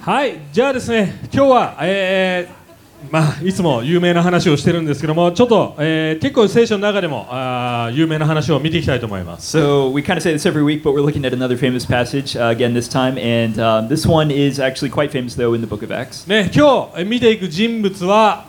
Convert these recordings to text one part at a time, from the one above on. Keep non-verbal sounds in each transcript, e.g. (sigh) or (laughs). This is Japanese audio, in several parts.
はい、じゃあですね、今日は、えーまあ、いつも有名な話をしてるんですけども、ちょっと、えー結構聖書の中でもあー有名な話を見ていきたいと思います。So we kind of say this every week, but we're looking at another famous passage uh, again this time, and um, this one is actually quite famous though in the book of Acts. ね、今日えー見ていく人物は、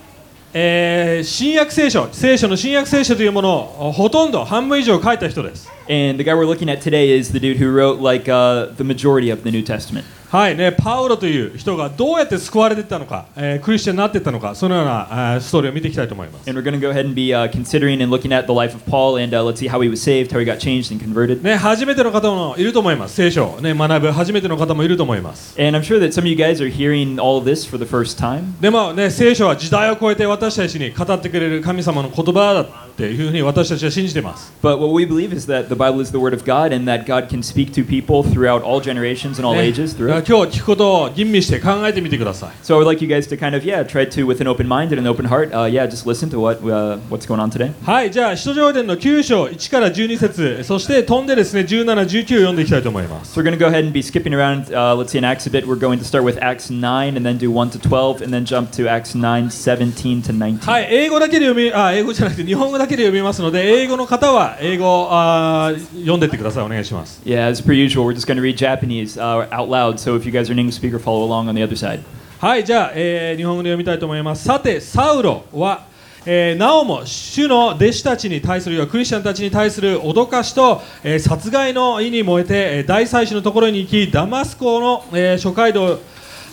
えー新約聖書、聖書の新約聖書というものをほとんど半分以上書いた人です。And the guy we're looking at today is the dude who wrote like uh, the majority of the New Testament. はいね、パウロという人がどうやって救われていったのか、えークリスチャンになっていったのか、そのようなあーストーリーを見ていきたいと思います。And we're going to go ahead and be uh, considering and looking at the life of Paul, and uh, let's see how he was saved, how he got changed and converted. ね、初めての方もいると思います。聖書を、ね、学ぶ初めての方もいると思います。And I'm sure that some of you guys are hearing all of this for the first time. でもね、聖書は時代を超えて私たちに語ってくれる神様の言葉だっていうふうに私たちは信じています。 But what we believe is that the Bible is the Word of God, and that God can speak to people throughout all generations and all ね ages だから through. 今日聞くことを吟味して考えてみてください。 So I would like you guys to kind of yeah try to with an open mind and an open heart uh, yeah just listen to what uh, what's going on today. はい、じゃあ、使徒条伝の9章1から12節そして飛んでですね、17、19を読んでいきたいと思います。 So we're going to go ahead and be skipping around. Uh, let's see in Acts a bit. We're going to start with Acts 9 and then do 1 to 12 and then jump to Acts 9 17 to 19. はい、英語だけで読み、あ、英語じゃなくて日本語だけ けで読みますので、英語の方は英語あー読んでってください。お願いします。Yeah, as per usual, we're just going to read Japanese uh, out loud. So if you guys are an English speaker, follow along on the other side. はい、じゃあ、えー日本語で読みたいと思います。さて、サウロは、えーなおも主の弟子たちに対する、クリスチャンたちに対する脅かしと、えー殺害の意に燃えて、えー大祭司のところに行き、ダマスコの、えー諸街道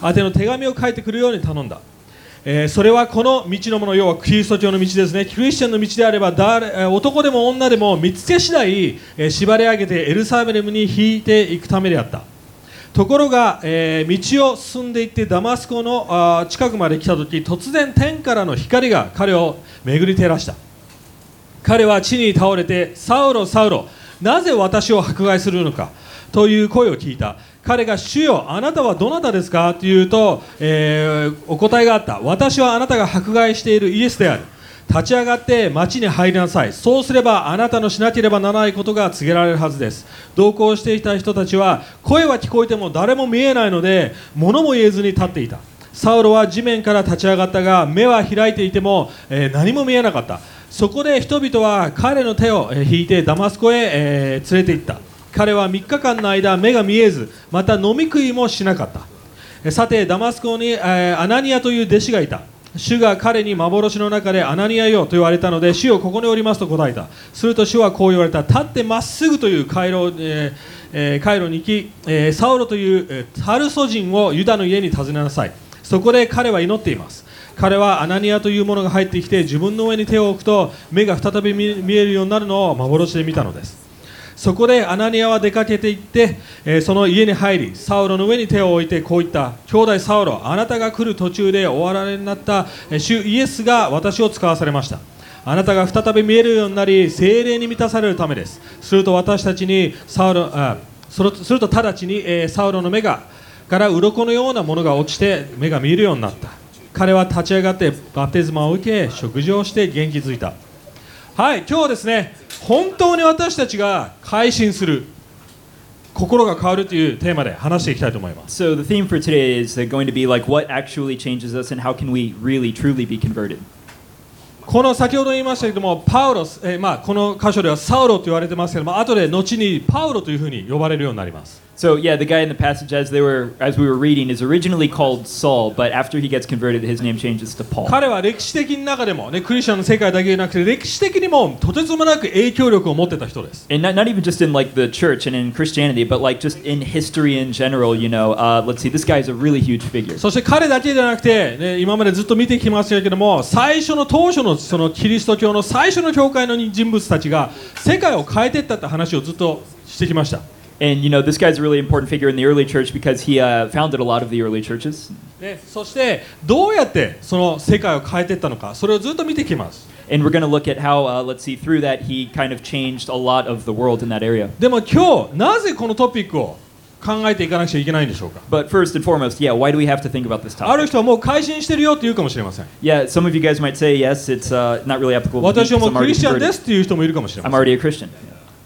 宛ての手紙を書いてくるように頼んだ。えーそれはこの道のもの、要はキリスト教の道ですね、クリスチャンの道であれば誰、男でも女でも見つけ次第、えー縛り上げてエルサレムに引いていくためであった。ところが、えー道を進んでいってダマスコのあ近くまで来た時突然天からの光が彼を巡り照らした。彼は地に倒れてサウロサウロなぜ私を迫害するのかという声を聞いた。彼が主よあなたはどなたですか？と言うと、えーお答えがあった。私はあなたが迫害しているイエスである。立ち上がって町に入りなさい。そうすればあなたのしなければならないことが告げられるはずです。同行していた人たちは声は聞こえても誰も見えないので物も言えずに立っていた。サウロは地面から立ち上がったが目は開いていても、えー何も見えなかった。そこで人々は彼の手を引いてダマスコへ、えー連れて行った。彼は3日間の間目が見えずまた飲み食いもしなかった。さてダマスコに、えーアナニアという弟子がいた。主が彼に幻の中でアナニアよと言われたので主よここにおりますと答えた。すると主はこう言われた。立ってまっすぐという回路,、えー回路に行き、えーサウロという、えータルソ人をユダの家に訪ねなさい。そこで彼は祈っています。彼はアナニアというものが入ってきて自分の上に手を置くと目が再び見えるようになるのを幻で見たのです。そこでアナニアは出かけて行って、えその家に入りサウロの上に手を置いてこう言った。兄弟サウロあなたが来る途中で終わられになったえー主イエスが私を使わされました。あなたが再び見えるようになり精霊に満たされるためです。すると私たちにサウロあそすると直ちに、えサウロの目がから鱗のようなものが落ちて目が見えるようになった。彼は立ち上がってバプテスマを受け食事をして元気づいた。はい今日はですね本当に私たちが改心する心が変わるというテーマで話していきたいと思います So the theme for today is uh, going to be like what actually changes us and how can we really truly be converted. この先ほど言いましたけどもパウロス、えーまあ、この箇所ではサウロと言われてますけども後で後にパウロというふうに呼ばれるようになります So yeah, the guy in the passage as they were as we were reading is originally called Saul, but after he gets converted, his name changes to Paul. 彼は歴史的な中でも、ね、クリスチャンの世界だけじゃなくて歴史的にもとてつもなく影響力を持ってた人です And not, not even just in like the church and in Christianity, but like just in history in general, you know. Uh, let's see, this guy is a really huge figure. そして彼だけじゃなくて、ね、今までずっと見てきましたけども最初の当初のそのキリスト教の最初の教会の人物たちが世界を変えていったって話をずっとしてきました And you know, this guy's a really important figure in the early church because he uh, founded a lot of the early churches. ね、そしてどうやってその世界を変えていったのかそれをずっと見てきます And we're going to look at how, uh, let's see, through that he kind of changed a lot of the world in that area. でも今日なぜこのトピックを考えていかなくちゃいけないんでしょうか But first and foremost, yeah, why do we have to think about this ある topic? 人はもう改心してるよって言うかもしれません Yeah, some of you guys might say, yes, it's uh, not really applicable to me 私は because もう I'm クリ already スチャンで converted. すっていう人もいるかもしれま I'm せん already a Christian.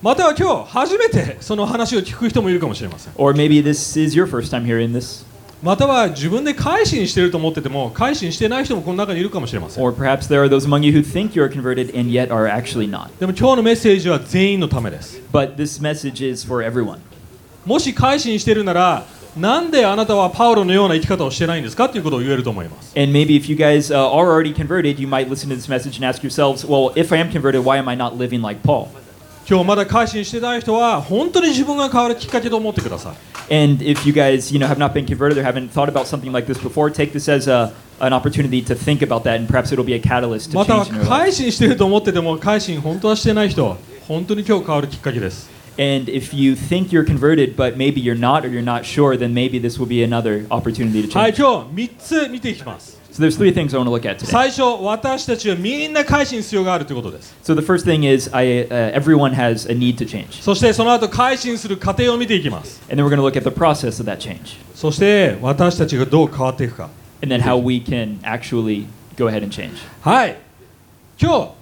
または今日初めてその話を聞く人もいるかもしれません Or maybe this is your first time hearing this. または自分で改心してると思ってても改心してない人もこの中にいるかもしれません Or perhaps there are those among you who think you are converted and yet are actually not. でも今日のメッセージは全員のためです But this message is for everyone. もし改心してるならなんであなたはパウロのような生き方をしてないんですかということを言えると思います And maybe if you guys uh, are already converted, you might listen to this message and ask yourselves, well, if I am converted, why am I not living like Paul? 今日まだ改心してない人は本当に自分が変わるきっかけと思ってください And if you guys, you know, have not been converted or haven't thought about something like this before, take this as a, an opportunity to think about that, and perhaps it'll be a catalyst to または change your life. 改心してると思ってても改心本当はしてない人本当に今日変わるきっかけです And if you think you're converted, but maybe you're not or you're not sure, then maybe this will be another opportunity to はい change. 今日3つ見ていきます So there's three things I want to look at today. 最初私たちはみんな改心必要があるということです So the first thing is I, uh, everyone has a need to change. そしてその後改心する過程を見ていきます And then we're going to look at the process of that change. そして私たちがどう変わっていくか And then how we can actually go ahead and change. はい今日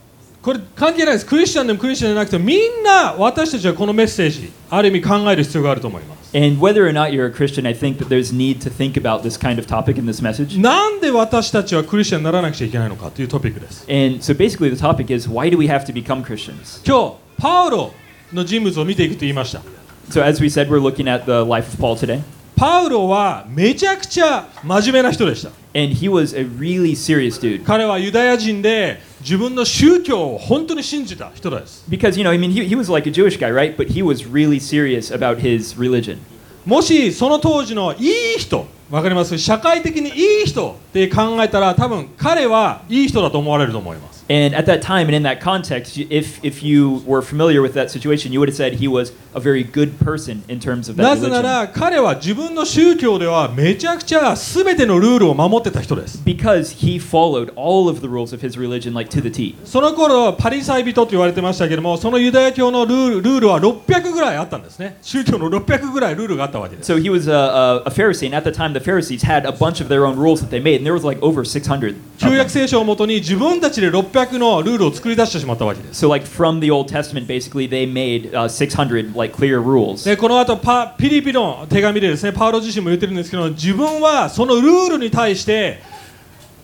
これ関係ないですクリスチャンでもクリスチャンじゃなくてみんな私たちはこのメッセージある意味考える必要があると思います And whether or not you're a Christian, I think that there's need to think about this kind of topic in this message. なんで私たちはクリスチャンにならなくちゃいけないのかというトピックです And so basically the topic is why do we have to become Christians? 今日パウロの人物を見ていくと言いました So as we said, we're looking at the life of Paul today. パウロはめちゃくちゃ真面目な人でした And he was a really serious dude. 彼はユダヤ人で自分の宗教を本当に信じた人です Because, you know, I mean, he, he was like a Jewish guy, right? But he was really serious about his religion. もしその当時のいい人わかります社会的にいい人って考えたら多分彼はいい人だと思われると思います And at that time and in that context, you- if, if you were familiar with that situation, you would have said he was a very good person in terms of な that ぜな religion. ら彼は自分の宗教ではめちゃくちゃ全てのルールを守ってた人です Because he followed all of the rules of his religion, like to the T. その頃パリサイ人と言われてましたけどもそのユダヤ教のルールルールは600ぐらいあったんですね宗教の600ぐらいルールがあったわけです So he was a, a, a Pharisee, and at the time, the Pharisees had a bunch of their own rules that they made, and there was like over 600. of 旧 them. 約聖書をもとに自分たちで600 のルールを作り出してしまったわけです So, like from the Old Testament, basically, they made uh, 600 like clear rules. でこの後パピリピの手紙でですねパウロ自身も言ってるんですけど自分はそのルールに対して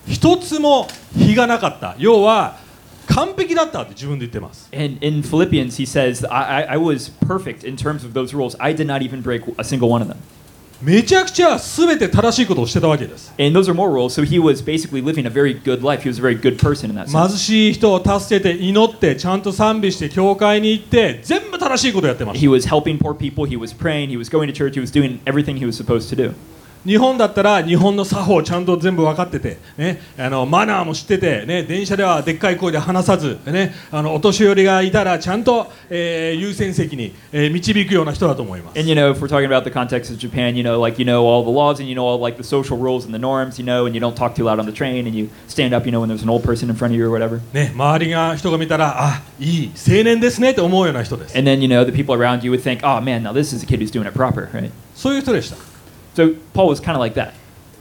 一つも非がなかった要は完璧だったって自分で言ってます And in Philippians, he says, I, I was perfect in terms of those rules. I did not even break a single one of them. めちゃくちゃ全て正しいことをしてたわけです And those are more rules, so he was basically living a very good life. He was a very good person in that 貧 sense. しい人を助けて祈ってちゃんと賛美して教会に行って全部正しいことをやってます He was helping poor people, he was praying, he was going to church, he was doing everything he was supposed to do. 日本だったら日本の作法ちゃんと全部分かってて、ね、あのマナーも知ってて、ね、電車ではでっかい声で話さず、ね、あのお年寄りがいたらちゃんと、えー優先席に、えー導くような人だと思います And you know, if we're talking about the context of Japan, you know, like you know all the laws and you know all like the social rules and the norms, you know, and you don't talk too loud on the train and you stand up, you know, when there's an old person in front of you or whatever. ね、周りが人が見たらあいい青年ですねって思うような人です And then you know the people around you would think, oh man, now this is a kid who's doing it proper, right? そういう人でした So Paul was kind of like that.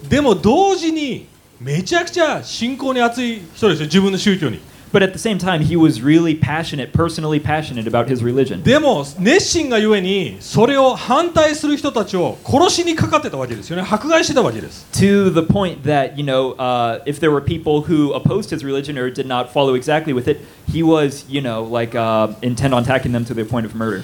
でも同時にめちゃくちゃ信仰に熱い人ですよ自分の宗教に But at the same time, he was really passionate, personally passionate about his religion. でも熱心がゆえにそれを反対する人たちを殺しにかかってたわけですよね迫害してたわけです To the point that, you know, uh, if there were people who opposed his religion or did not follow exactly with it, he was, you know, like uh, intent on attacking them to the point of murder.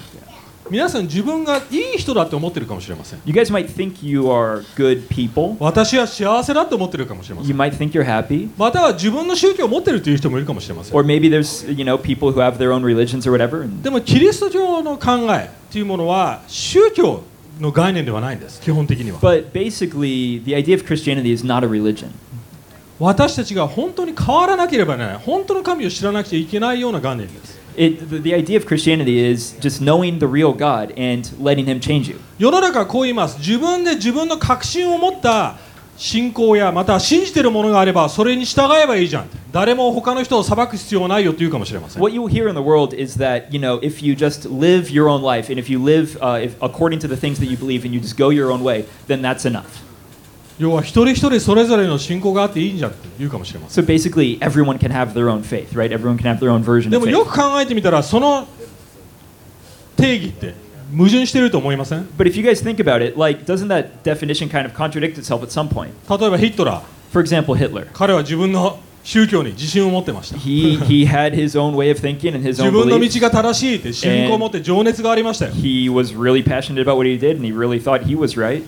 皆さん自分がいい人だって思ってるかもしれません You guys might think you are good people. 私は幸せだって思ってるかもしれませ You ん might think you're happy. または自分の宗教を持ってるという人もいるかもしれません Or maybe there's, you know, people who have their own religions or whatever. でもキリスト教の考えというものは宗教の概念ではないんです基本的には But basically, the idea of Christianity is not a religion. 私たちが本当に変わらなければならない本当の神を知らなくちゃいけないような概念です It, the, the idea of Christianity is just knowing the real God and letting Him change you. 世の中はこう言います自分で自分の確信を持った信仰やまたは信じてるものがあればそれに従えばいいじゃん誰も他の人を裁く必要はないよと言うかもしれません What you will hear in the world is that, you know, if you just live your own life and if you live uh, if, according to the things that you believe and you just go your own way, then that's enough. 要は一人一人それぞれの信仰があっていいんじゃんって言うかもしれません So basically, everyone can have their own faith, right? Everyone can have their own version で of もよ faith. く考えてみたらその定義って矛盾してると思いません But if you guys think about it, like, doesn't that definition kind of contradict itself at some point? 例えばヒットラー For example, Hitler. 彼は自分の宗教に自信を持ってました He he had his own way of thinking and his 自 own 分の beliefs. 道が正しいって信仰を持って情熱がありましたよ He was really passionate about what he did, and he really thought he was right.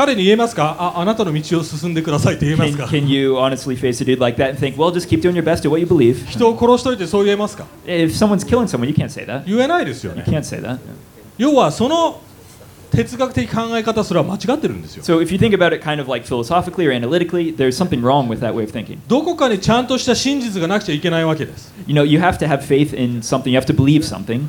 彼に言えますかああなたの道を進んでくださいって言えま Can, すか can you honestly face a dude like that and think, well, just keep doing your best at what you believe? 人を殺しといてそう言えますか If someone's killing someone, you can't say that. 言えないですよ You ね can't say that. 要はその哲学的考え方すら間違ってるんですよ So if you think about it kind of like philosophically or analytically, there's something wrong with that way of thinking. どこかにちゃんとした真実がなくちゃいけないわけです You know, you have to have faith in something. You have to believe something,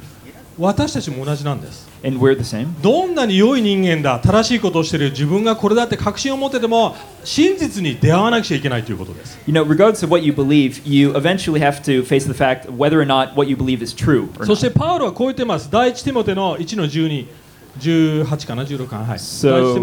私たちも同じなんです and we're the same. どんなに良い人間だ正しいことをしている自分がこれだって確信を持ってても真実に出会わなくちゃいけないということです You know, regardless of what you believe, you eventually have to face the fact whether or not what you believe is true. そし.てパウロはこう言ってます第一ティモテの1の12 18かな16かな。はい。So,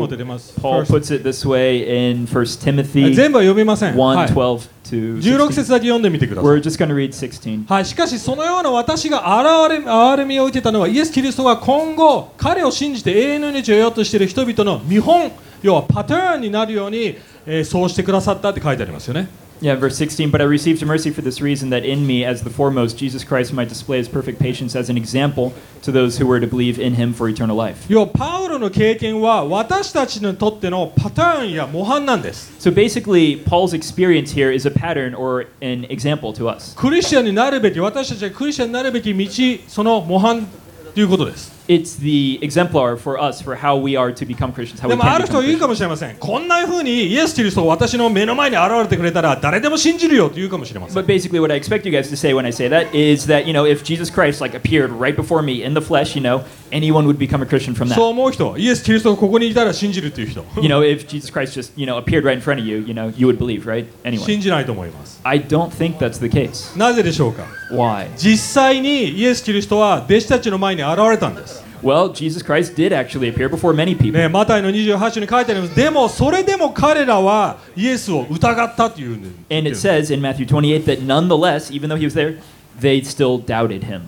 Paul puts it this way in 1 Timothy 全部は読みません、1はい、12 to 16 16. 節だけ読んでみてください。We're just to read 16. はい、しかしそのような私が憐れみ憐れみを受けたのはイエス・キリストが今後彼を信じて永遠の命を得ようとしている人々の見本要はパターンになるように、えーそうしてくださったって書いてありますよね Yeah, verse 16. But I received mercy for this reason that in me, as the foremost, Jesus Christ might display his perfect patience as an example to those who were to believe in him for eternal life. 要はパウロの経験は私たちにとってのパターンや模範なんです So basically, Paul's experience here is a pattern or an example to us. クリスチャンになるべき私たちがクリスチャンになるべき道その模範ということです It's the exemplar for us for how we are to become Christians, how で we もあ can る become 人は言うか Christians. もしれませんこんな風にイエス・キリストが私の目の前に現れてくれたら誰でも信じるよと言うかもしれません But basically, what I expect you guys to say when I say that is that you know, if Jesus Christ like appeared right before me in the flesh, you know, anyone would become a Christian from そう that. 思う人イエス・キリストがここにいたら信じるという人 (laughs) You know, if Jesus Christ just you know appeared right in front of you, you know, you would believe, right? Anyone? 信じないと思います I don't think that's the case. なぜでしょうか Why? 実際にイエス・キリストは弟子たちの前に現れたんです Well, Jesus Christ did actually appear before many people. ね、マタイの28章に書いてありますでもそれでも彼らはイエスを疑ったというんです And it says in Matthew 28 that nonetheless, even though he was there, they still doubted him.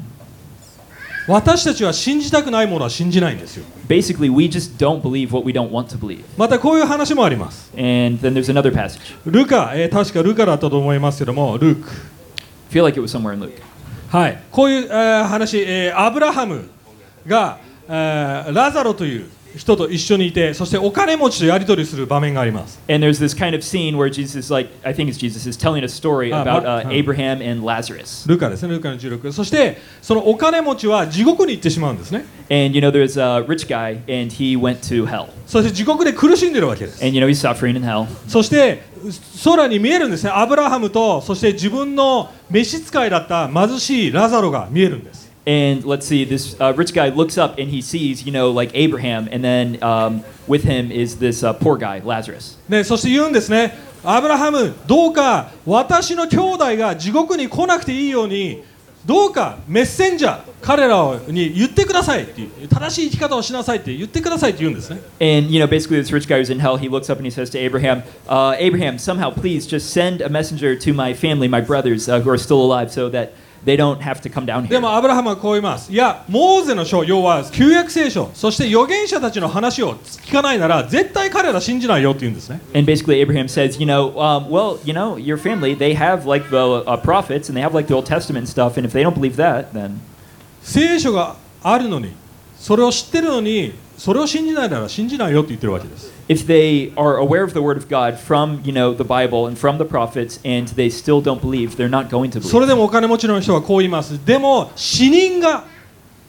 私たちは信じたくないものは信じないんですよ Basically, we just don't believe what we don't want to believe. またこういう話もあります And then there's another passage. ルカ、えー確かルカだったと思いますけどもルーク I feel like it was somewhere in Luke. はいこういう、えー話、えーアブラハム が、えーラザロという人と一緒にいてそしてお金持ちとやり取りする場面があります And there's this kind of scene where Jesus is like, I think it's Jesus, is telling a story Ah, about uh. Abraham and Lazarus. ルカですねルカの16そしてそのお金持ちは地獄に行ってしまうんですね And you know, there's a rich guy, and he went to hell. そして地獄で苦しんでるわけです And you know, he's suffering in hell. そして空に見えるんですねアブラハムとそして自分の召使いだった貧しいラザロが見えるんです And let's see, this uh, rich guy looks up and he sees, you know, like Abraham, and then um, with him is this uh, poor guy, Lazarus. ね、そして言うんですねアブラハムどうか私の兄弟が地獄に来なくていいようにどうかメッセンジャー彼らに言ってくださいっていう正しい生き方をしなさいって言ってくださいって言うんですね And you know, basically, this rich guy who's in hell, he looks up and he says to Abraham, uh, "Abraham, somehow, please just send a messenger to my family, my brothers uh, who are still alive, so that でもアブラハムはこう言います。いや、モーゼの書、要は旧約聖書、そして預言者たちの話を聞かないなら、絶対彼ら信じないよって言うんですね。聖書があるのに。それを知ってるのにそれを信じないなら信じないよって言ってるわけです if they are aware of the word of God from you know the Bible and from the prophets and they still don't believe, they're not going to それ believe. でもお金持ちの人はこう言いますでも死人が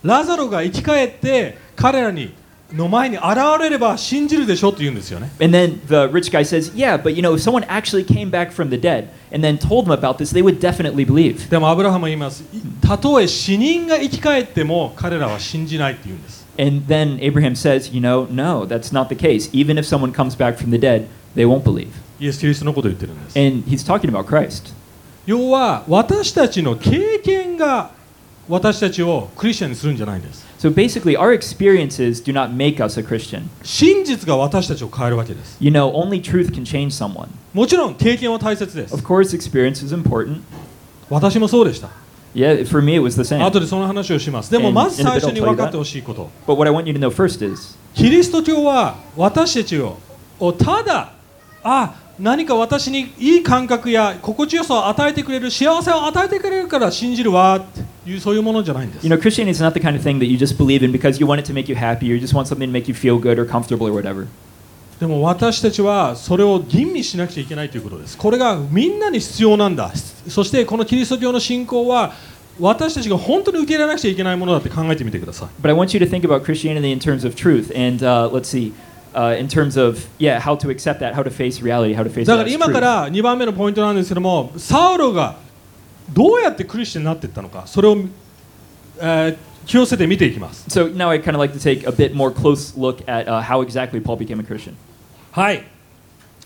ラザロが生き返って彼らにの前に現れれば信じるでしょって言うんですよね And then the rich guy says, "Yeah, but you know, if someone actually came back from the dead and then told them about this, they would definitely believe." でもアブラハムは言いますたとえ死人が生き返っても彼らは信じないって言うんです And then Abraham says, "You know, no, that's not the case. Even if someone comes back from the dead, they won't believe." イエス・キリストのことを言ってるんです And he's talking about Christ. 要は私たちの経験が私たちをクリスチャンにするんじゃないんです So basically, our experiences do not make us a Christian. 真実が私たちを変えるわけです You know, only truth can change someone. もちろん経験は大切です Of course, experience is important. 私もそうでした Yeah, for me it was the same. 後でその話をしますでも And まず最初に分かってほしいこと But what I want you to know first is キリスト教は私たちををただあ何か私にいい感覚や心地よさを与えてくれる幸せを与えてくれるから信じるわっていうそういうものじゃないんです You know, Christianity is not the kind of thing that you just believe in because you want it to make you happy or you just want something to make you feel good or comfortable or whatever. でも私たちはそれを吟味しなくちゃいけないということですこれがみんなに必要なんだそしてこのキリスト教の信仰は私たちが本当に受け入れなくちゃいけないものだって考えてみてください But I want you to think about Christianity in terms of truth and uh, let's see, uh, in terms of, yeah, how to accept that, how to face reality, how to face だから今か.ら2番目のポイントなんですけどもサウロがどうやってクリスチャンになっていったのかそれを、えー気をつけて見ていきます So now I'd kind of like to take a bit more close look at uh, how exactly Paul became a Christian. はい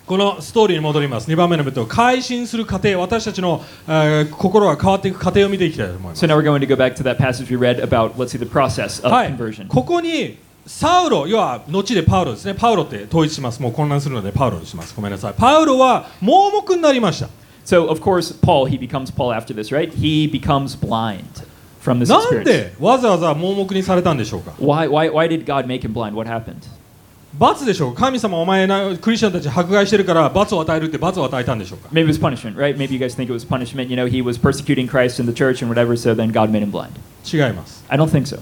このストーリーに戻ります2番目のベッド改心する過程私たちの、えー心が変わっていく過程を見ていきたいと思います So now we're going to go back to that passage we read about, let's see, the process of はい conversion. ここにサウロ要は後でパウロですねパウロって統一しますもう混乱するのでパウロにしますごめんなさいパウロは盲目になりました So, of course, Paul, he becomes Paul after this, right? He becomes blind from this なん experience. でわざわざ盲目にされたんでしょうか Why, why, why did God make him blind? What happened? 罰でしょうか神様お前なクリスチャンたち迫害してるから罰を与えるって罰を与えたんでしょうか Maybe it was punishment, right? Maybe you guys think it was punishment. You know, he was persecuting Christ in the church and whatever, so then God made him blind. 違います I don't think so.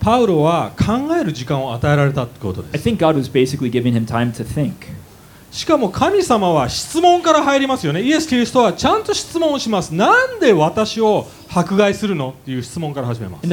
パウロは考える時間を与えられたといことです。しかも神様は質問から入りますよね。イエス・キリストはちゃんと質問をします。なんで私を迫害するのという質問から始めます。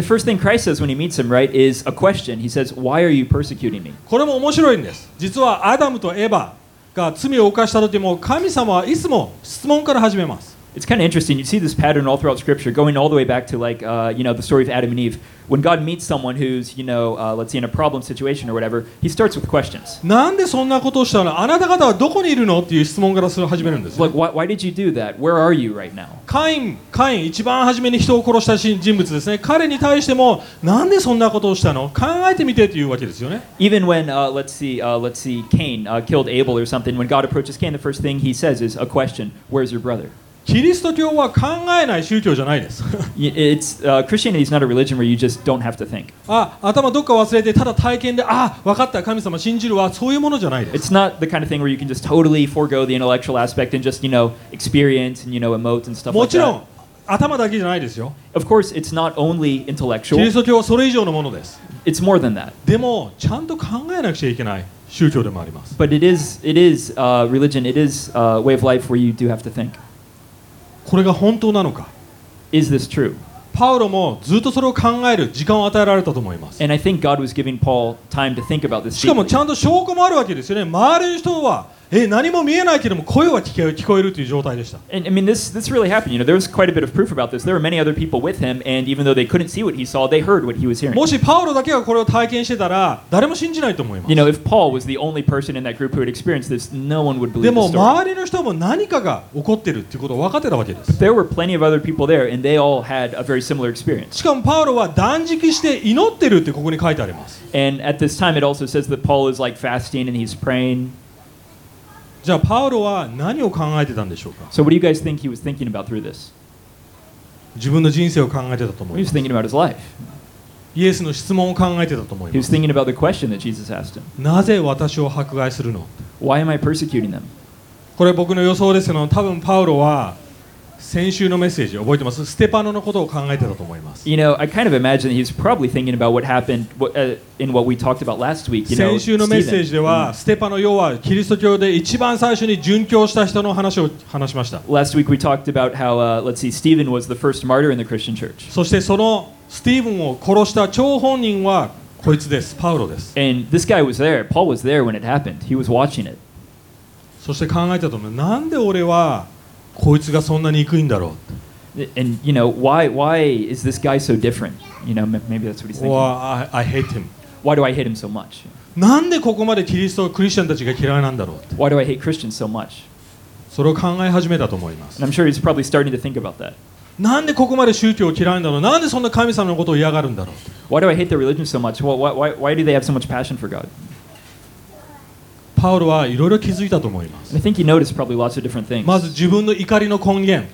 これも面白いんです。実はアダムとエヴが罪を犯した時も神様はいつも質問から始めます。It's kind of interesting. You see this pattern all throughout Scripture, going all the way back to like uh, you know the story of Adam and Eve. When God meets someone who's you know uh, let's say in a problem situation or whatever, He starts with questions. なんでそんなことをしたのあなた方はどこにいるのっていう質問からする始めるんです Like, why, why did you do that? Where are you right now? カイン、カイン、一番初めに人を殺した人物ですね。彼に対しても、なんでそんなことをしたの考えてみてというわけですよね。 Even when uh, let's see uh, let's see Cain uh, killed Abel or something, when God approaches Cain, the first thing He says is a question: Where's your brother? キリスト教は考えない宗教じゃないです。It's uh, Christianity is not a religion where you just don't have to think. あ、頭どっか忘れて、ただ体験で、あ、分かった、神様信じるわ、そういうものじゃないです。It's not the kind of thing where you can just totally forego the intellectual aspect and just you know experience and you know emote and stuff も like ちろ that. ん、頭だけじゃないですよ。Of course, it's not only キ intellectual. リスト教はそれ以上のものです。It's more than that. でも、ちゃんと考えなくちゃいけない宗教でもあります。But it is it is uh, religion. It is a way of life where you do have to think. これが本当なのか？パウロもずっとそれを考える時間を与えられたと思います。しかもちゃんと証拠もあるわけですよね。周りの人はえ、何も見えないけども声は聞こえ聞こえるという状態でした。And I mean, this this really happened. You know, there was quite a bit of proof about this. There were many other people with him, and even though they couldn't see what he saw, they heard what he was hearing. もしパウロだけがこれを体験してたら、誰も信じないと思います You。know, if Paul was the only person in that group who had experienced this, no one would で believe も the story. 周りの人も何かが起こってるっていうことを分かってたわけです。There were plenty of other people there, and they all had a very similar experience. しかもパウロは断食して祈ってるってここに書いてあります。And at this time, it also says that Paul is like fasting and he's praying. じゃあ、パウロは何を考えてたんでしょうか、自分の人生を考えてたと思います。イエスの質問を考えてたと思います。なぜ私を迫害するの？これ僕の予想ですけど、多分パウロは。先週のメッセージ覚えてますステパノのことを考えてたと思います You know, I kind of imagine he's probably thinking about what happened what, uh, in what we talked about last week. You know, 先週のメッセージで.はステパノ要はキリスト教で一番最初に殉教した人の話を話しました Last week we talked about how, uh, let's see, Stephen was the first martyr in the Christian church. そしてそのスティーブンを殺した張本人はこいつですパウロです And this guy was there. Paul was there when it happened. He was watching it. そして考えてたと思うなんで俺はこいつがそんなに憎いんだろ And, you know, why, why is this guy so different? You know, maybe that's what he's う thinking. Or I, I hate him Why do I hate him so much? なんでここまでキリストクリスチャンたちが嫌いなんだろう Why do I hate Christians so much? それを考え始めたと思います And I'm sure he's probably starting to think about that. なんでここまで宗教を嫌いだろうなんでそんな神様のことを嫌がるんだろう Why do I hate their religion so much? Why, why, why do they have so much passion for God? パウロはいろいろ気づいたと思います。まず自分の怒りの根源。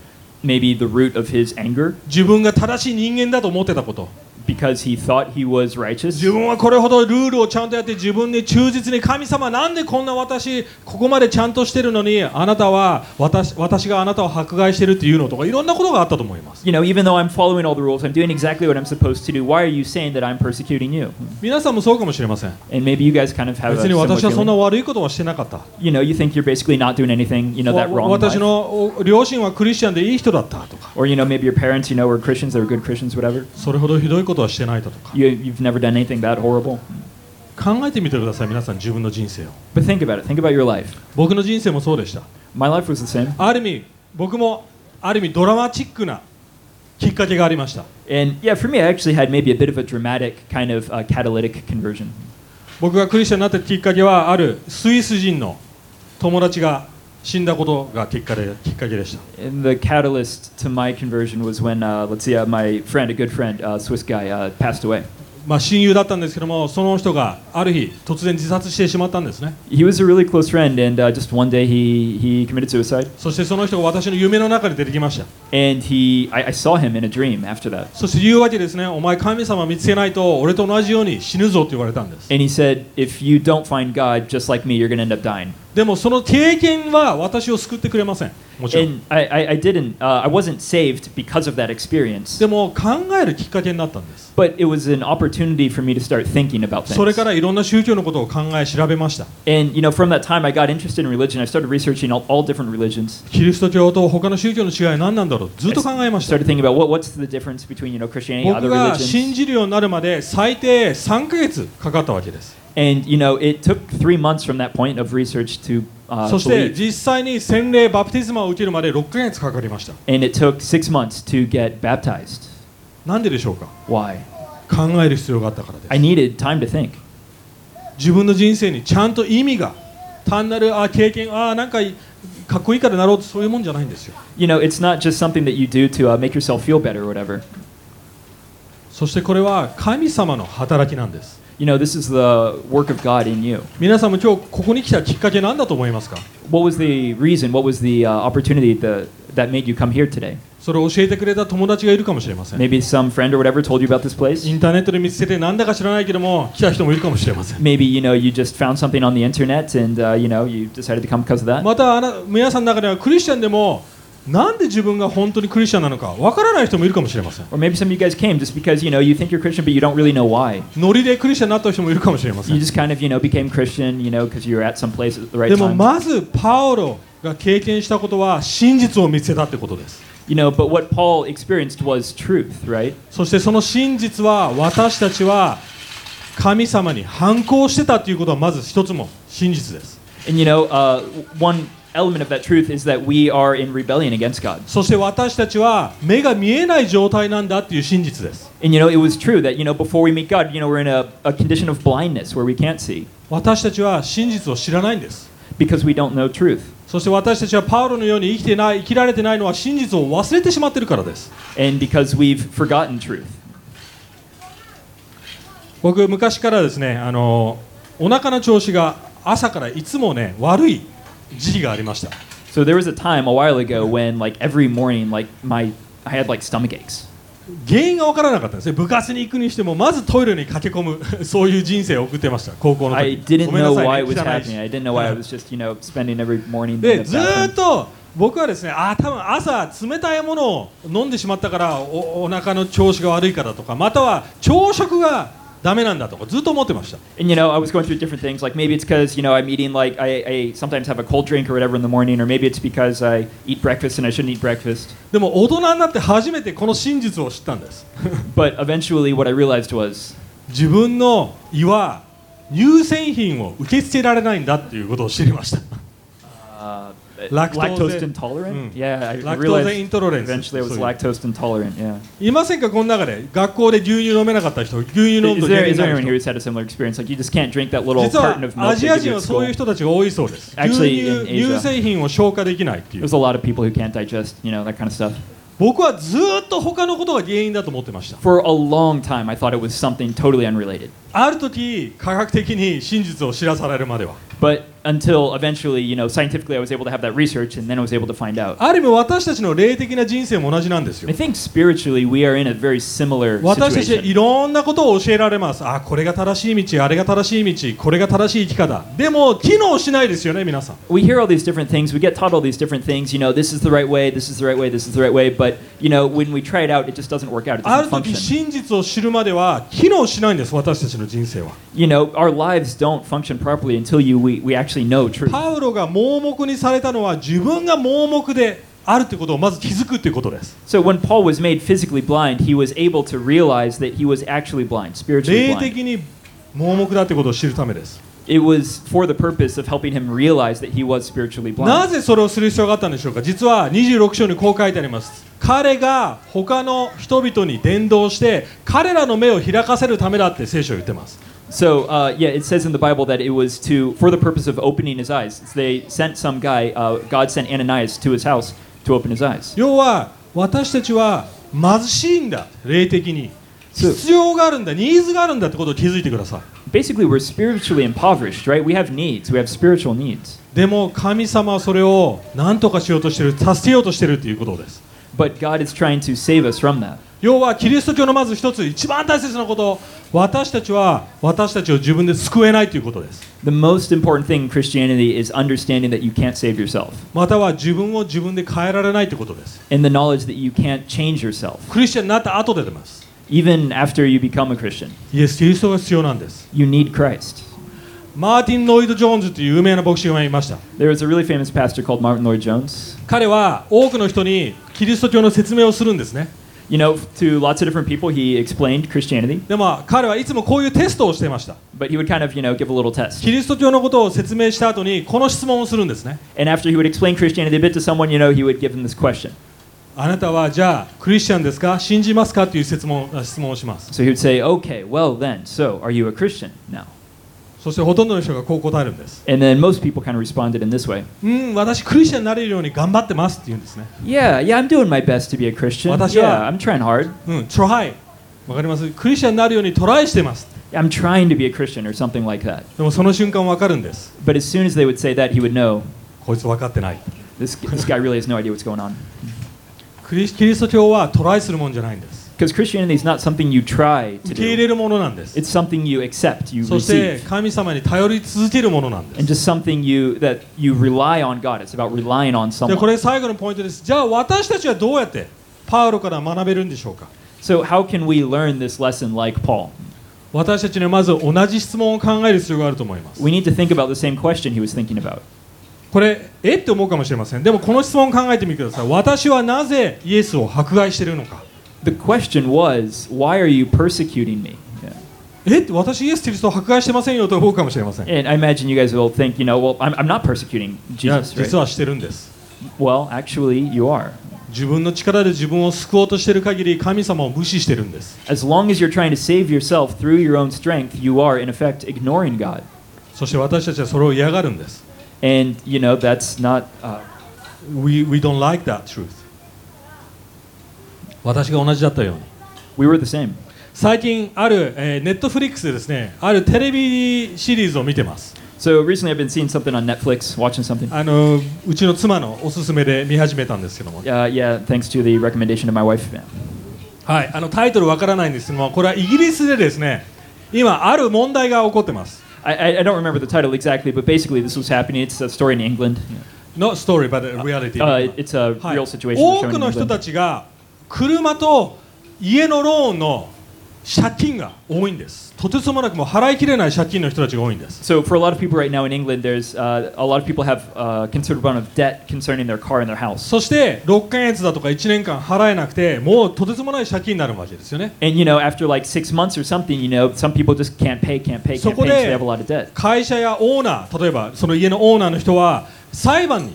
自分が正しい人間だと思ってたこと。Because he thought he was righteous. 自分はこれほどルールをちゃんとやって自分に忠実に神様なんでこんな私ここまでちゃんとしてるのにあなたは私私があなたを迫害してるっていうのとかいろんなことがあったと思います You know, even though I'm following all the rules, I'm doing exactly what I'm supposed to do. Why are you saying that I'm persecuting you? 皆さんもそうかもしれません And maybe you guys kind of have 別に私はそんな.悪いことはしてなかった You know, you think you're basically not doing anything, you know, that わ wrong. 私.のお両親はクリスチャンでいい人だったとか Or you know, maybe your parents, you know, were Christians, they were good Christians, whatever. それほどひどいことはしてないだとか。考えてみてください、皆さん、自分の人生を。僕の人生もそうでした。ある意味、僕もある意味ドラマチックなきっかけがありました。僕がクリスチャンになったきっかけは、あるスイス人の友達が。死んだことがきっかけきっかけでした And the catalyst to my conversion was when, uh, let's see, uh, my friend, a good friend, uh, Swiss guy, uh, passed away. まあ親友だったんですけどもその人がある日突然自殺してしまったんですね He was a really close friend, and uh, just one day he, he committed suicide. そしてその人が私の夢の中に出てきました And he, I, I saw him in a dream after that. そして言うわけですねお前神様見つけないと俺と同じように死ぬぞって言われたんです And he said, if you don't find God just like me, you're to end up dying. でもその経験は私を救ってくれませんもちろん And I, I, I didn't, uh, I wasn't saved because of that experience. でも考えるきっかけになったんです But it was an opportunity for me to start thinking about それ things. からいろんな宗教のことを考え調べました And you know, from that time, I got interested in religion. I started researching all, all different religions. キリスト教と他の宗教の違いは何なんだろうずっと考えました Started thinking about what, what's the difference between you know Christianity and 僕 other が信 religions. じるようになるまで最低3ヶ月かかったわけです And you know, it took three months from that point of research to uh, そして.実際に洗礼バプテスマを受けるまで6ヶ月かかりました And it took six months to get baptized. なんででしょうか Why? 考える必要があったからです I needed time to think. 自分の人生にちゃんと意味が単なるあ経験あなんかかっこいいからなろうとそういうもんじゃないんですよ You know, it's not just something that you do to uh, make yourself feel better or whatever. そしてこれは神様の働きなんです You know, this is the work of God in you. 皆さんも今日ここに来たきっかけなんだと思いますか What was the reason? What was the uh, opportunity that, that made you come here today? それを教えてくれた友達がいるかもしれません Maybe some friend or whatever told you about this place. インターネットで見つけてなんだか知らないけども来た人もいるかもしれません Maybe you know you just found something on the internet and uh, you know you decided to come because of that. またあな皆さんの中ではクリスチャンでもなんで自分が本当にクリスチャンなのかわからない人もいるかもしれません Or maybe some of you guys came just because you know you think you're Christian but you don't really know why. ノリでクリスチャンになった人もいるかもしれませ You ん just kind of you know became Christian you know because you were at some place at the right でも time. まずパウロが経験したことは真実を見つけたってことです You know, but what Paul experienced was truth, right? そしてその真実は私たちは神様に反抗してたっていうことはまず一つも真実です And you know, uh, one element of that truth is that we are in rebellion against God. そして私たちは目が見えない状態なんだっていう真実です And you know, it was true that you know before we meet God, you know, we're in a, a condition of blindness where we can't see 私たちは真実を知らないんです because we don't know truth. そして私たちはパウロのように生きてない生きられてないのは真実を忘れてしまってるからです And because we've forgotten truth. 僕昔からですねあのお腹の調子が朝からいつもね悪い時期がありました So there was a time a while ago when like every morning like my I had like stomach aches. 原因が分からなかったんですね部活に行くにしてもまずトイレに駆け込むそういう人生を送ってました高校の I 時 didn't ごめんな know why ね it was happening. I didn't know why I was just, you know, spending every morning in でずーっ.と僕はですねあ多分朝冷たいものを飲んでしまったからおお腹の調子が悪いからとかまたは朝食がダメなんだとかずっと思ってました And you know, I was going through different things. Like maybe it's because you know I'm eating like I, I sometimes have a cold drink or whatever in the morning, or maybe it's because I eat breakfast and I shouldn't eat breakfast. でも大人になって初めてこの真実を知ったんです But eventually, what I realized was 自分の胃は乳製品を受け付けられないんだっていうことを知りました uh, Lactose- lactose intolerant. Mm. Yeah, I, realized イントロレンス eventually I was lactose intolerant. Yeah. いませんかこの中で学校で牛乳飲めなかった人牛乳飲む Is と there, 原因 is に there な anyone る here 人 who's had a similar experience? Like you just can't drink that little 実は carton of ア milk ジ they ア give 人 you は at そういう school. 人たちが多いそうです牛 Actually, 乳 in Asia. 乳製品を消化できないっていう There's a lot of people who can't digest, you know, that kind of stuff. 僕はずーっと他のことが原因だと思ってました For a long time, I thought it was something totally unrelated. ある時科学的に真実を知らされるまでは But until eventually, you know, scientifically, I was able to have that research, and then I was able to find out. ある意味私たちの霊的な人生も同じなんですよ I think spiritually, we are in a very similar 私たちはい situation. ろんなことを教えられますあこれが正しい道あれが正しい道これが正しい生き方でも機能しないですよね皆さん We hear all these different things. We get taught all these different things. You know, this is the right way. This is the right way. This is the right way. But you know, when we try it out, it just doesn't work out. It あ doesn't る時 function. 真実を知るまでは機能しないんです私たちの人生は You know, our lives don't function properly until you we, we actually know truth. パウロが盲目にされたのは自分が盲目であるということをまず気づくということです So when Paul was made physically blind, he was able to realize that he was actually blind, spiritually 霊 blind. 的に盲目だということを知るためです It was for the purpose of helping him realize that he was spiritually な blind. ぜそれをする必要があったんでしょうか実は26章にこう書いてあります 彼が他の人々に伝道して彼らの目を開かせるためだって聖書は言ってます So uh, yeah, it says in the Bible that it was to for the purpose of opening his eyes. They sent some guy. Uh, God sent Ananias to his house to open his eyes. 要は私たちは貧しいんだ霊的に必要があるんだニーズがあるんだってことを気づいてください Basically, we're spiritually impoverished, right? We have needs. We have spiritual needs. でも神様はそれを何とかしようとしてる助けようとしてるっていうことです But God is trying to save us from that. 要はキリスト教のまず一つ一番大切なこと私たちは私たちを自分で救えないということです The most important thing in Christianity is understanding that you can't save yourself, または自分を自分で変えられないということです and the knowledge that you can't change yourself, クリスチャンになった後で出ます even after you become a Christian. イエス・キリストが必要なんです You need Christ. マーティン・ロイド・ジョーンズという有名な牧師がいました There was a really famous pastor called Martin Lloyd Jones. 彼は多くの人にキリスト教の説明をするんですね You know, to lots of different people, he explained Christianity, でも彼はいつもこういうテストをしていました but he would kind of, you know, give a little test. キリスト教のことを説明した後にこの質問をするんですね And after he would explain Christianity a bit to someone, you know, he would give them this question. あなたはじゃあクリスチャンですか信じますかという質問あ質問をします So he would say, okay, well then, so are you a Christian now? そしてほとんどの人がこう答えるんです And then most people kind of responded in this way うん私クリスチャンになれるように頑張ってますって言うんですね Yeah, yeah, I'm doing my best to be a Christian. 私は- Yeah, I'm trying hard. うん try わかりますクリスチャンになるようにトライしてます I'm trying to be a Christian or something like that. でもその瞬間わかるんです But as soon as they would say that, he would know こいつ分かってない this, this guy really has no idea what's going on. クリキリスト教はトライするもんじゃないんです Because Christianity is not something you try to 受け入 do, れるものなんです it's something you accept, you そして receive. 神様に頼り続けるものなんで And す just something you that you rely on God. It's about relying on でこ someone. れ最後のポイントですじゃあ私たちはどうやってパウロから学べるんでしょうか So how can we learn this lesson like Paul? 私たちにはまず同じ質問を考える必要があると思います We need to think about the same question he was thinking about. これえって思うかもしれませんでもこの質問を考えてみてください私はなぜイエスを迫害しているのか The question was, why are you persecuting me? Yeah. えって私イエス・キリストを迫害してませんよと思うかもしれませんい And I imagine you guys will think, you know, well, I'm, I'm not persecuting や Jesus, 実 right? はしてるんです Well, actually, you are. 自分の力で自分を救おうとしている限り神様を無視してるんです As long as you're trying to save yourself through your own strength, you are, in effect, ignoring God. そして私たちはそれを嫌がるんです And, you know, that's not. Uh, We, we don't like that truth 私が同じだったように we were the same. 最近ある、えー、ネットフリックスでですねあるテレビシリーズを見てます So recently I've been seeing something on Netflix, watching something. あのうちの妻のおすすめで見始めたんですけども、Uh, yeah, thanks to the recommendation of my wife. はい、あのタイトルわからないんですけどもこれはイギリスでですね今ある問題が起こってます I, I, don't remember the title exactly, but basically this was happening. It's a story in England. Not story but a reality、Uh, it's a はい real situation 多くの人.たちが車と家のローンの借金が多いんですとてつもなくもう払いきれない借金の人たちが多いんです So for a lot of people right now in England, there's uh, a lot of people have uh, considerable amount of debt concerning their car and their house. そして6ヶ月だとか1年間払えなくてもうとてつもない借金になるわけですよね And you know, after like six months or something, you know, some people just can't pay, can't pay, can't pay, so そこで- they have a lot of debt. 会社やオーナー例えばその家のオーナーの人は裁判に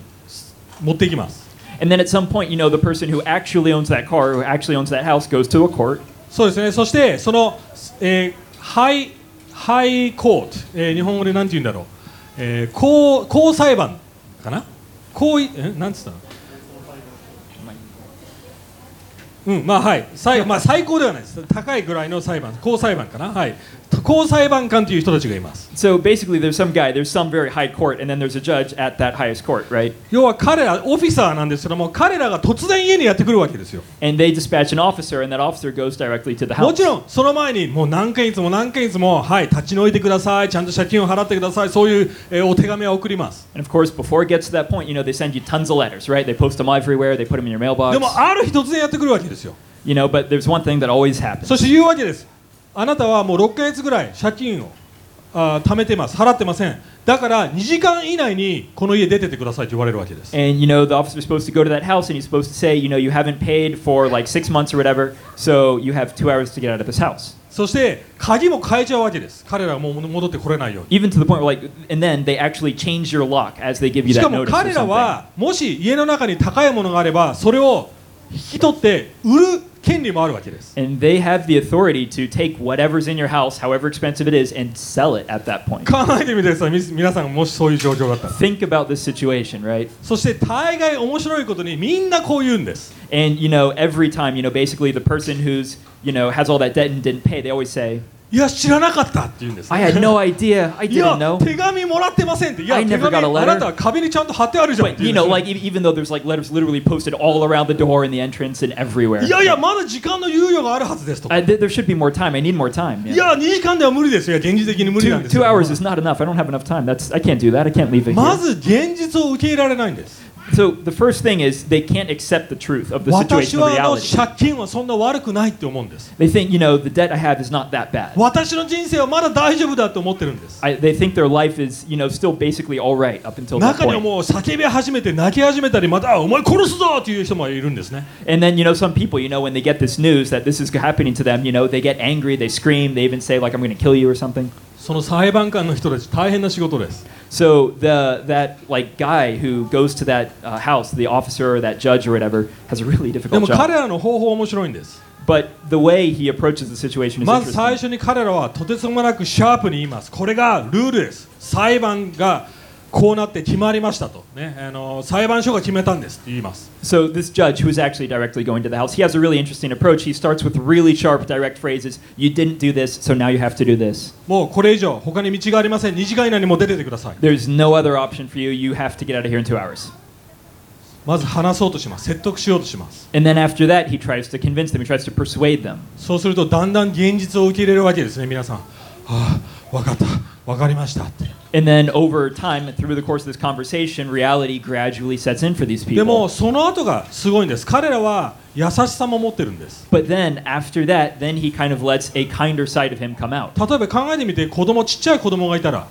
持っていきます And then at some point, you know, the person who actually owns that car, who actually owns that house, goes to a court. そうですねそしてその、えーハイハイコート、えー日本語で何て言うんだろう、えー高高裁判かな高いえなんつったのうんまあはい最,、まあ、最高ではないです高いぐらいの裁判高裁判かなはい高裁判官という人たちがいます So basically, there's some guy, there's some very high court, and then there's a judge at that highest court, right? 要は彼らオフィサーなんですけども彼らが突然家にやってくるわけですよ And they dispatch an officer, and that officer goes directly to the も house. ちろんその前にもう何件いつも何件いつもはい立ち退いてくださいちゃんと借金を払ってくださいそういう、えーお手紙は送ります And of course, before it gets to that point, you know, they send you tons of letters, right? They post them everywhere, they put them in your で mailbox. もある日突然やってくるわけですよ You know, but there's one thing that always happens. そして言うわけですあなたはもう6ヶ月ぐらい借金をあー貯めてます払ってませんだから2時間以内にこの家出てってくださいと言われるわけです And you know, the officer's supposed to go to that house and he's supposed to say, you know, you haven't paid for like six months or whatever, so you have two hours to get out of this house. そして鍵も変えちゃうわけです彼らはもう戻ってこれないように Even to the point where, like, and then they actually change your lock as they give you し that かも notice. Or 彼ら.はもし家の中に高いものがあればそれを引き取って売る権利もあるわけです And they have the authority to take whatever's in your house, however expensive it is, and sell it at that point. 考えてみてくださいみ皆さんがもしそういう状況だったら Think about this situation, right? そして大概面白いことにみんなこう言うんです And you know, every time, you know, basically the person who's, you know, has all that debt and didn't pay, they always say, いや知らなかったって言うんです I had no idea. I いや didn't know. 手紙もらってませんっていや I 手 never 紙 got a あ letter. なたは壁にちゃんと貼ってあるじゃんっ But て言 you うん know, です like e- even though there's like letters literally posted all around the door in the entrance and everywhere. いやいやまだ時間の猶予があるはずですとか Uh, th- there should be more time. I need more time. い Yeah. や2時間では無理ですよいや現実的に無理なん Two, ですよ two hours is not enough. I don't have enough time. That's I can't do that. I can't leave it ま here. ず現実を受け入れられないんです So the first thing is they can't accept the truth of the 私 situation, the はあの reality. 借金はそんな悪くないって思うんです They think, you know, the debt I have is not that bad. 私の人生はまだ大丈夫だと思ってるんです I, they think their life is, you know, still basically all right up until that 中には point. もう叫び始めて泣き始めたりまたあお前殺すぞっていう人もいるんですね And then, you know, some people, you know, when they get this news that this is happening to them, you know, they get angry, they scream, they even say, like, I'm going to kill you or something. その裁判官の人たち大変な仕事です So the that like guy who goes to that uh, house, the officer or that judge or whatever, has a really で difficult も彼 job. らの方法は面白いんです But the way he approaches the situation is まず最.初に彼らはとてつもなくシャープに言いますこれがルールです裁判がこうなって決まりましたと、ね、あの裁判所が決めたんですって言います So this judge, who is actually directly going to the house, he has a really interesting approach. He starts with really sharp, direct phrases. You didn't do this, so now you have to do this. もうこれ以上他に道がありません2時間以内にもう出ててください There's no other option for you. You have to get out of here in two hours. まず話そうとします説得しようとします And then after that, he tries to convince them. He tries to persuade them. そうするとだんだん現実を受け入れるわけですね皆さんはあ分かった分かりましたって And then over time, through the course of this conversation, reality gradually sets in for these でも people. その後がすごいんです彼らは優しさも持ってるんです But then after that, then he kind of lets a kinder side of him come out. 例えば考えてみて子供ちっちゃい子供がいたら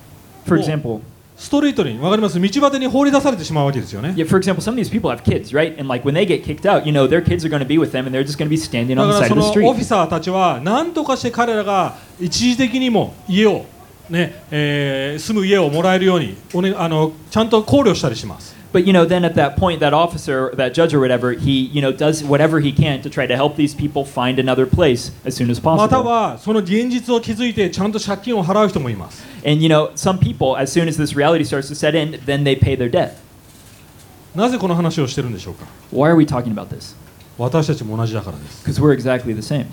For Oh. example, ストリートに分かります道端に放り出されてしまうわけですよね yeah, for example, some of these people have kids, right? And like when they get kicked out, you know, their kids are going to be with them, and they're just going to be standing だ on か the ら side そ of の the オフィ street. サーたちは何とかして彼らが一時的にも家を、ねえー住む家をもらえるようにお、ね、あのちゃんと考慮したりします But you know, then at that point, that officer, that judge or whatever, he you know does whatever he can to try to help these people find another place as soon as また possible. はその現実を気づいてちゃんと借金を払う人もいます And you know, some people, as soon as this reality starts to set in, then they pay their debt. なぜこの話をしてるんでしょうか Why are we talking about this? 私たちも同じだからです Because we're exactly the same.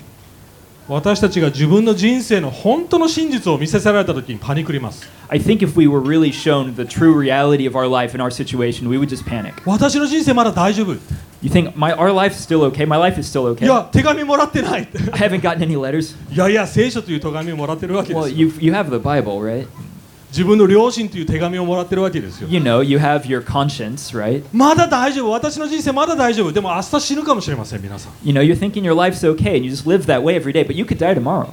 私たちが自分の人生の本当の真実を見せられた時にパニクります I think if we were really shown the true reality of our life and our situation, we would just panic. 私の人生まだ大丈夫 You think my our life's still okay? My life is still い okay. や手紙もらってない I haven't gotten any letters. いやいや聖書という手紙をもらってるわけで Well, すよ you you have the Bible, right? 自分の両親という手紙をもらってるわけですよ You know, you have your conscience, right? まだ大丈夫私の人生まだ大丈夫でも明日死ぬかもしれません皆さん You know, you're thinking your life's okay and you just live that way every day, but you could die tomorrow.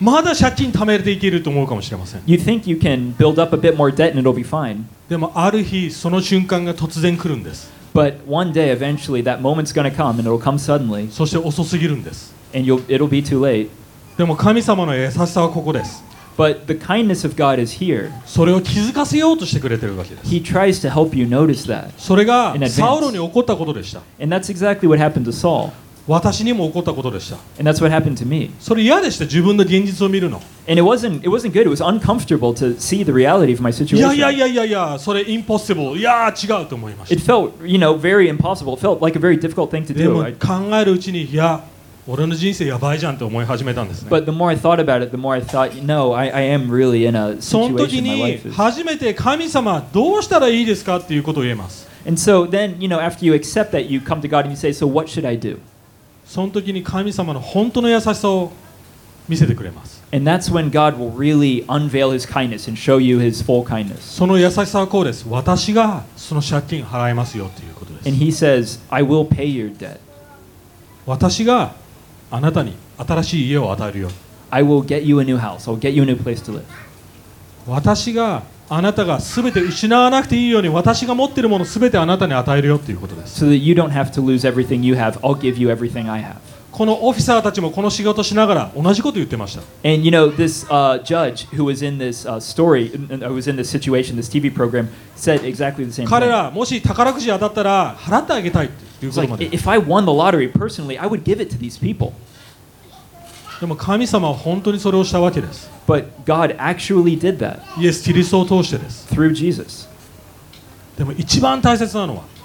まだ借金貯めていけると思うかもしれません You think you can build up a bit more debt and it'll be fine. でもある日その瞬間が突然来るんです But one day, eventually, that moment's going to come and it'll come suddenly, そして遅すぎるんです and you'll it'll be too late. でも神様の優しさはここです But the kindness of God is here. それを気づかせようとしてくれてるわけです He tries to help you notice that. それが In advance. サウロに起こったことでした And that's exactly what happened to Saul. 私にも起こったことでした And that's what happened to me. それ嫌でした自分の現実を見るの And it wasn't it wasn't good. It was uncomfortable to see the reality of my いやいやい situation. やいやいやそれインポッシブルいやー違うと思いまし It た felt, you know, very impossible. It felt like a very difficult thing to でも do. I, 考えるうちにいや 俺の人生やばいじゃんって思い始めたんですね But the more I thought about it, the more I thought, no, I, I am really in a その時 situation. My に life is. 初めて神様どうしたらいいですかっていうことを言えます And so then, you know, after you accept that, you come to God and you say, so what should I do? その時に神様の本当の優しさを見せてくれます And that's when God will really unveil his kindness and show you his full kindness. その優しさはこうです私がその借金払いますよということです And he says, I will pay your debt. 私があなたに新しい家を与えるよ I will get you a new house. I'll get you a new place to live. 私があなたが全て失わなくていいように私が持っているもの全てあなたに与えるよということです So that you don't have to lose everything you have. I'll give you everything I have. このオフィサーたちもこの仕事しながら同じこと言ってました And you know, this uh, judge who was in this uh, story, uh, who was in this situation, this TV program, said exactly the same 彼 thing. らもし宝くじ当たったら払ってあげたいっていうこと like, まで if I won the lottery personally, I would give it to these people. でも神様は本当にそれをしたわけです But God actually did that イエス・キリストを通してです through Jesus. でも一番大切なのは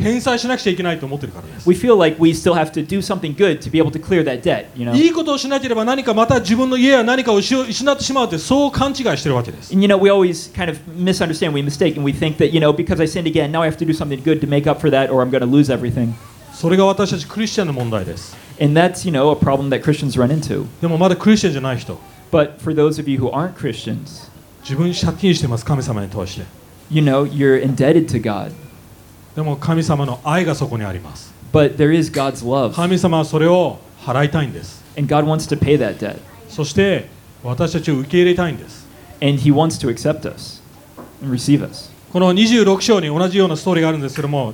返済しなくちゃいけないと思ってるからです We feel like we still have to do something good to be able to clear that debt, you know? いいことをしなければ何かまた自分の家や何かを失失ってしまうってそう勘違いしてるわけです And you know, we always kind of misunderstand, we mistake, and we think that, you know, because I sinned again, now I have to do something good to make up for that, or I'm going to lose everything. それが私たちクリスチャンの問題です And that's, you know, a problem that Christians run into. でもまだクリスチャンじゃない人 But for those of you who aren't Christians, 自分に借金してます神様に通して you know, you're indebted to God. でも神様の愛がそこにあります But there is God's love, 神様はそれを払いたいんです and God wants to pay that debt. そして私たちを受け入れたいんです And He wants to accept us and receive us. この26章に同じようなストーリーがあるんですけども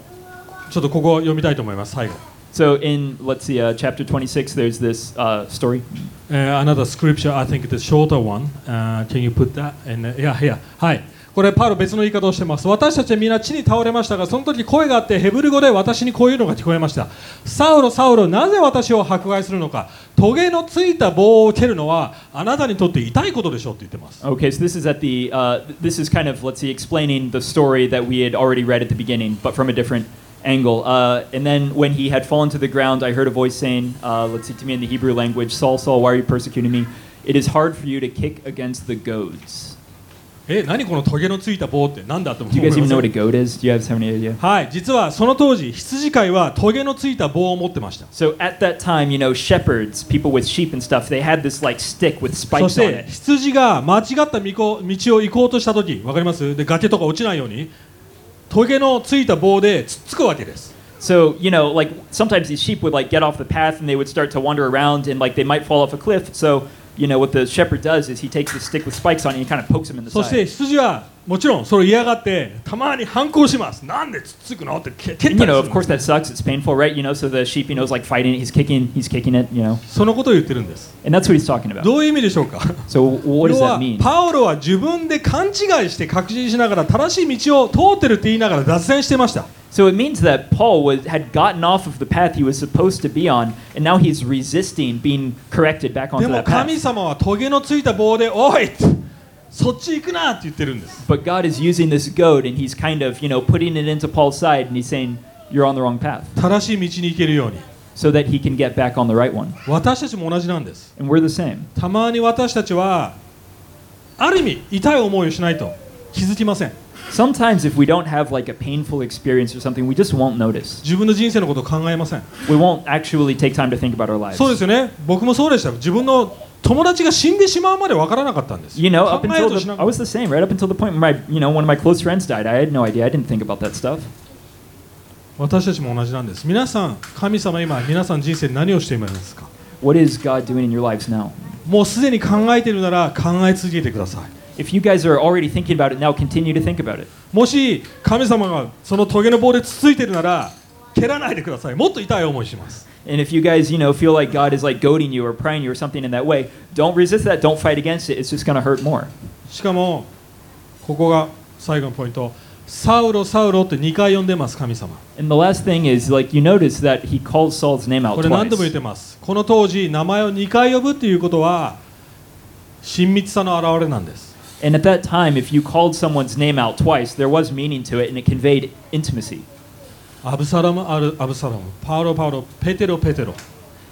ちょっとここを読みたいと思います最後 So in, let's see, uh, chapter 26, there's this uh, story. Uh, another scripture, I think the shorter one. Uh, can you put that? in? uh, yeah, yeah. はい。これパウロ別の言い方をしてます。私たちは皆地に倒れましたが、その時声があってヘブル語で私にこういうのが聞こえました。サウロ、サウロ、なぜ私を迫害するのか。トゲのついた棒を蹴るのはあなたにとって痛いことでしょうって言ってます。Okay, so this is at the, uh, this is kind of, let's see, explaining the story that we had already read at the beginning, but from a different angle. Uh, and then when he had fallen to the ground, I heard a voice saying, uh, let's see, to me in the Hebrew language, Saul, Saul, why are you persecuting me? It is hard for you to kick against the goads. え、何このトゲのついた棒って何だと思 Do い you ま guys even す know what a goad is? Do you guys have any idea? はい、実はその当時、羊飼いはトゲのついた棒を持ってました。So at that time, you know, shepherds, people with sheep and stuff, they had this like stick with そ spikes し on て it. 羊が間違った道を道を行こうとした時わかりますで崖とか落ちないようにトゲのついた棒でつっつくわけです So, you know, like sometimes these sheep would like get off the path and they would start to wander around and like they might fall off a cliff. So, you know, what the shepherd does is he takes the stick with spikes on it and he kind of pokes him in the そして side. 羊は もちろんそれを嫌がってたまに反抗しますなんでつっつくのって蹴蹴った you り know, す of る course that sucks. It's painful, right? You know, so the sheep, you know, is like fighting. He's kicking, he's kicking it, you know. そのことを言ってるんです And that's what he's talking about. どういう意味でしょうか So, what does that mean? パウロは自分で勘違いして確信しながら正しい道を通ってるって言いながら脱線してました So it means that Paul was, had gotten off of the path he was supposed to be on, and now he's resisting being corrected back で onto も that 神 path. 様はトゲのついた棒で「おい!」そっち行くなって言ってるんです But God is using this goad, and he's kind of, you know, putting it into Paul's side, and he's saying, You're on the wrong path, 正しい道に行けるように so that he can get back on the right one. 私たちも同じなんです And we're the same. たまに私たちはある意味痛い思いをしないと気づきません Sometimes, if we don't have like a painful experience or something, we just won't notice. 自分の人生のことを考えません We won't actually take time to think about our lives. そうですよね僕もそうでした自分の友達が死んでしまうまでわからなかったんです You know, 考 up until the, な I was the same, right? Up until the point where my, you know, one of my close friends died. I had no idea. I didn't think about that stuff. た私たちも同じなんです皆さん神様今皆さん人生で何をしていますか What is God doing in your lives now? もうすでに考えているなら考え続けてください If you guys are already thinking about it now, continue to think about it. もし神様がそのトゲの棒でつついてるなら蹴らないでくださいもっと痛い思いします And if you guys, you know, feel like God is like goading you or prying you or something in that way, don't resist that. Don't fight against it. It's just going to hurt more. しかもここが最後のポイントサウロサウロって2回呼んでます神様 And the last thing is, like, you notice that he calls Saul's name out これ何度も言っ twice. てますこの当時名前を2回呼ぶっていうことは親密さの表れなんです And at that time, if you called someone's name out twice, there was meaning to it and it conveyed intimacy. アブサロムあるアブサロムパウロパウロペテロペテロ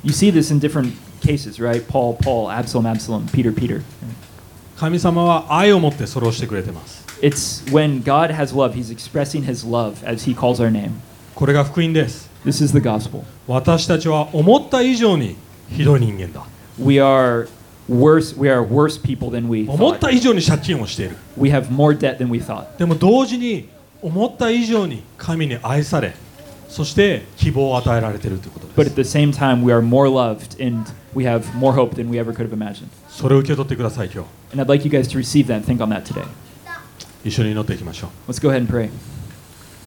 You see this in different cases, right? Paul, Paul, Absalom, Absalom, Peter, Peter. 神様は愛を持ってそれをしてくれてます It's when God has love, he's expressing his love as he calls our name. これが福音です This is the gospel. 私たちは思った以上にひどい人間だ We are worse, we are worse people than we 思っ thought. た以上に借金をしている We have more debt than we thought. でも同時に 思った以上に神に愛され、そして希望を与えられているということ。それを受け取ってください、今日。一緒に祈っていきましょう。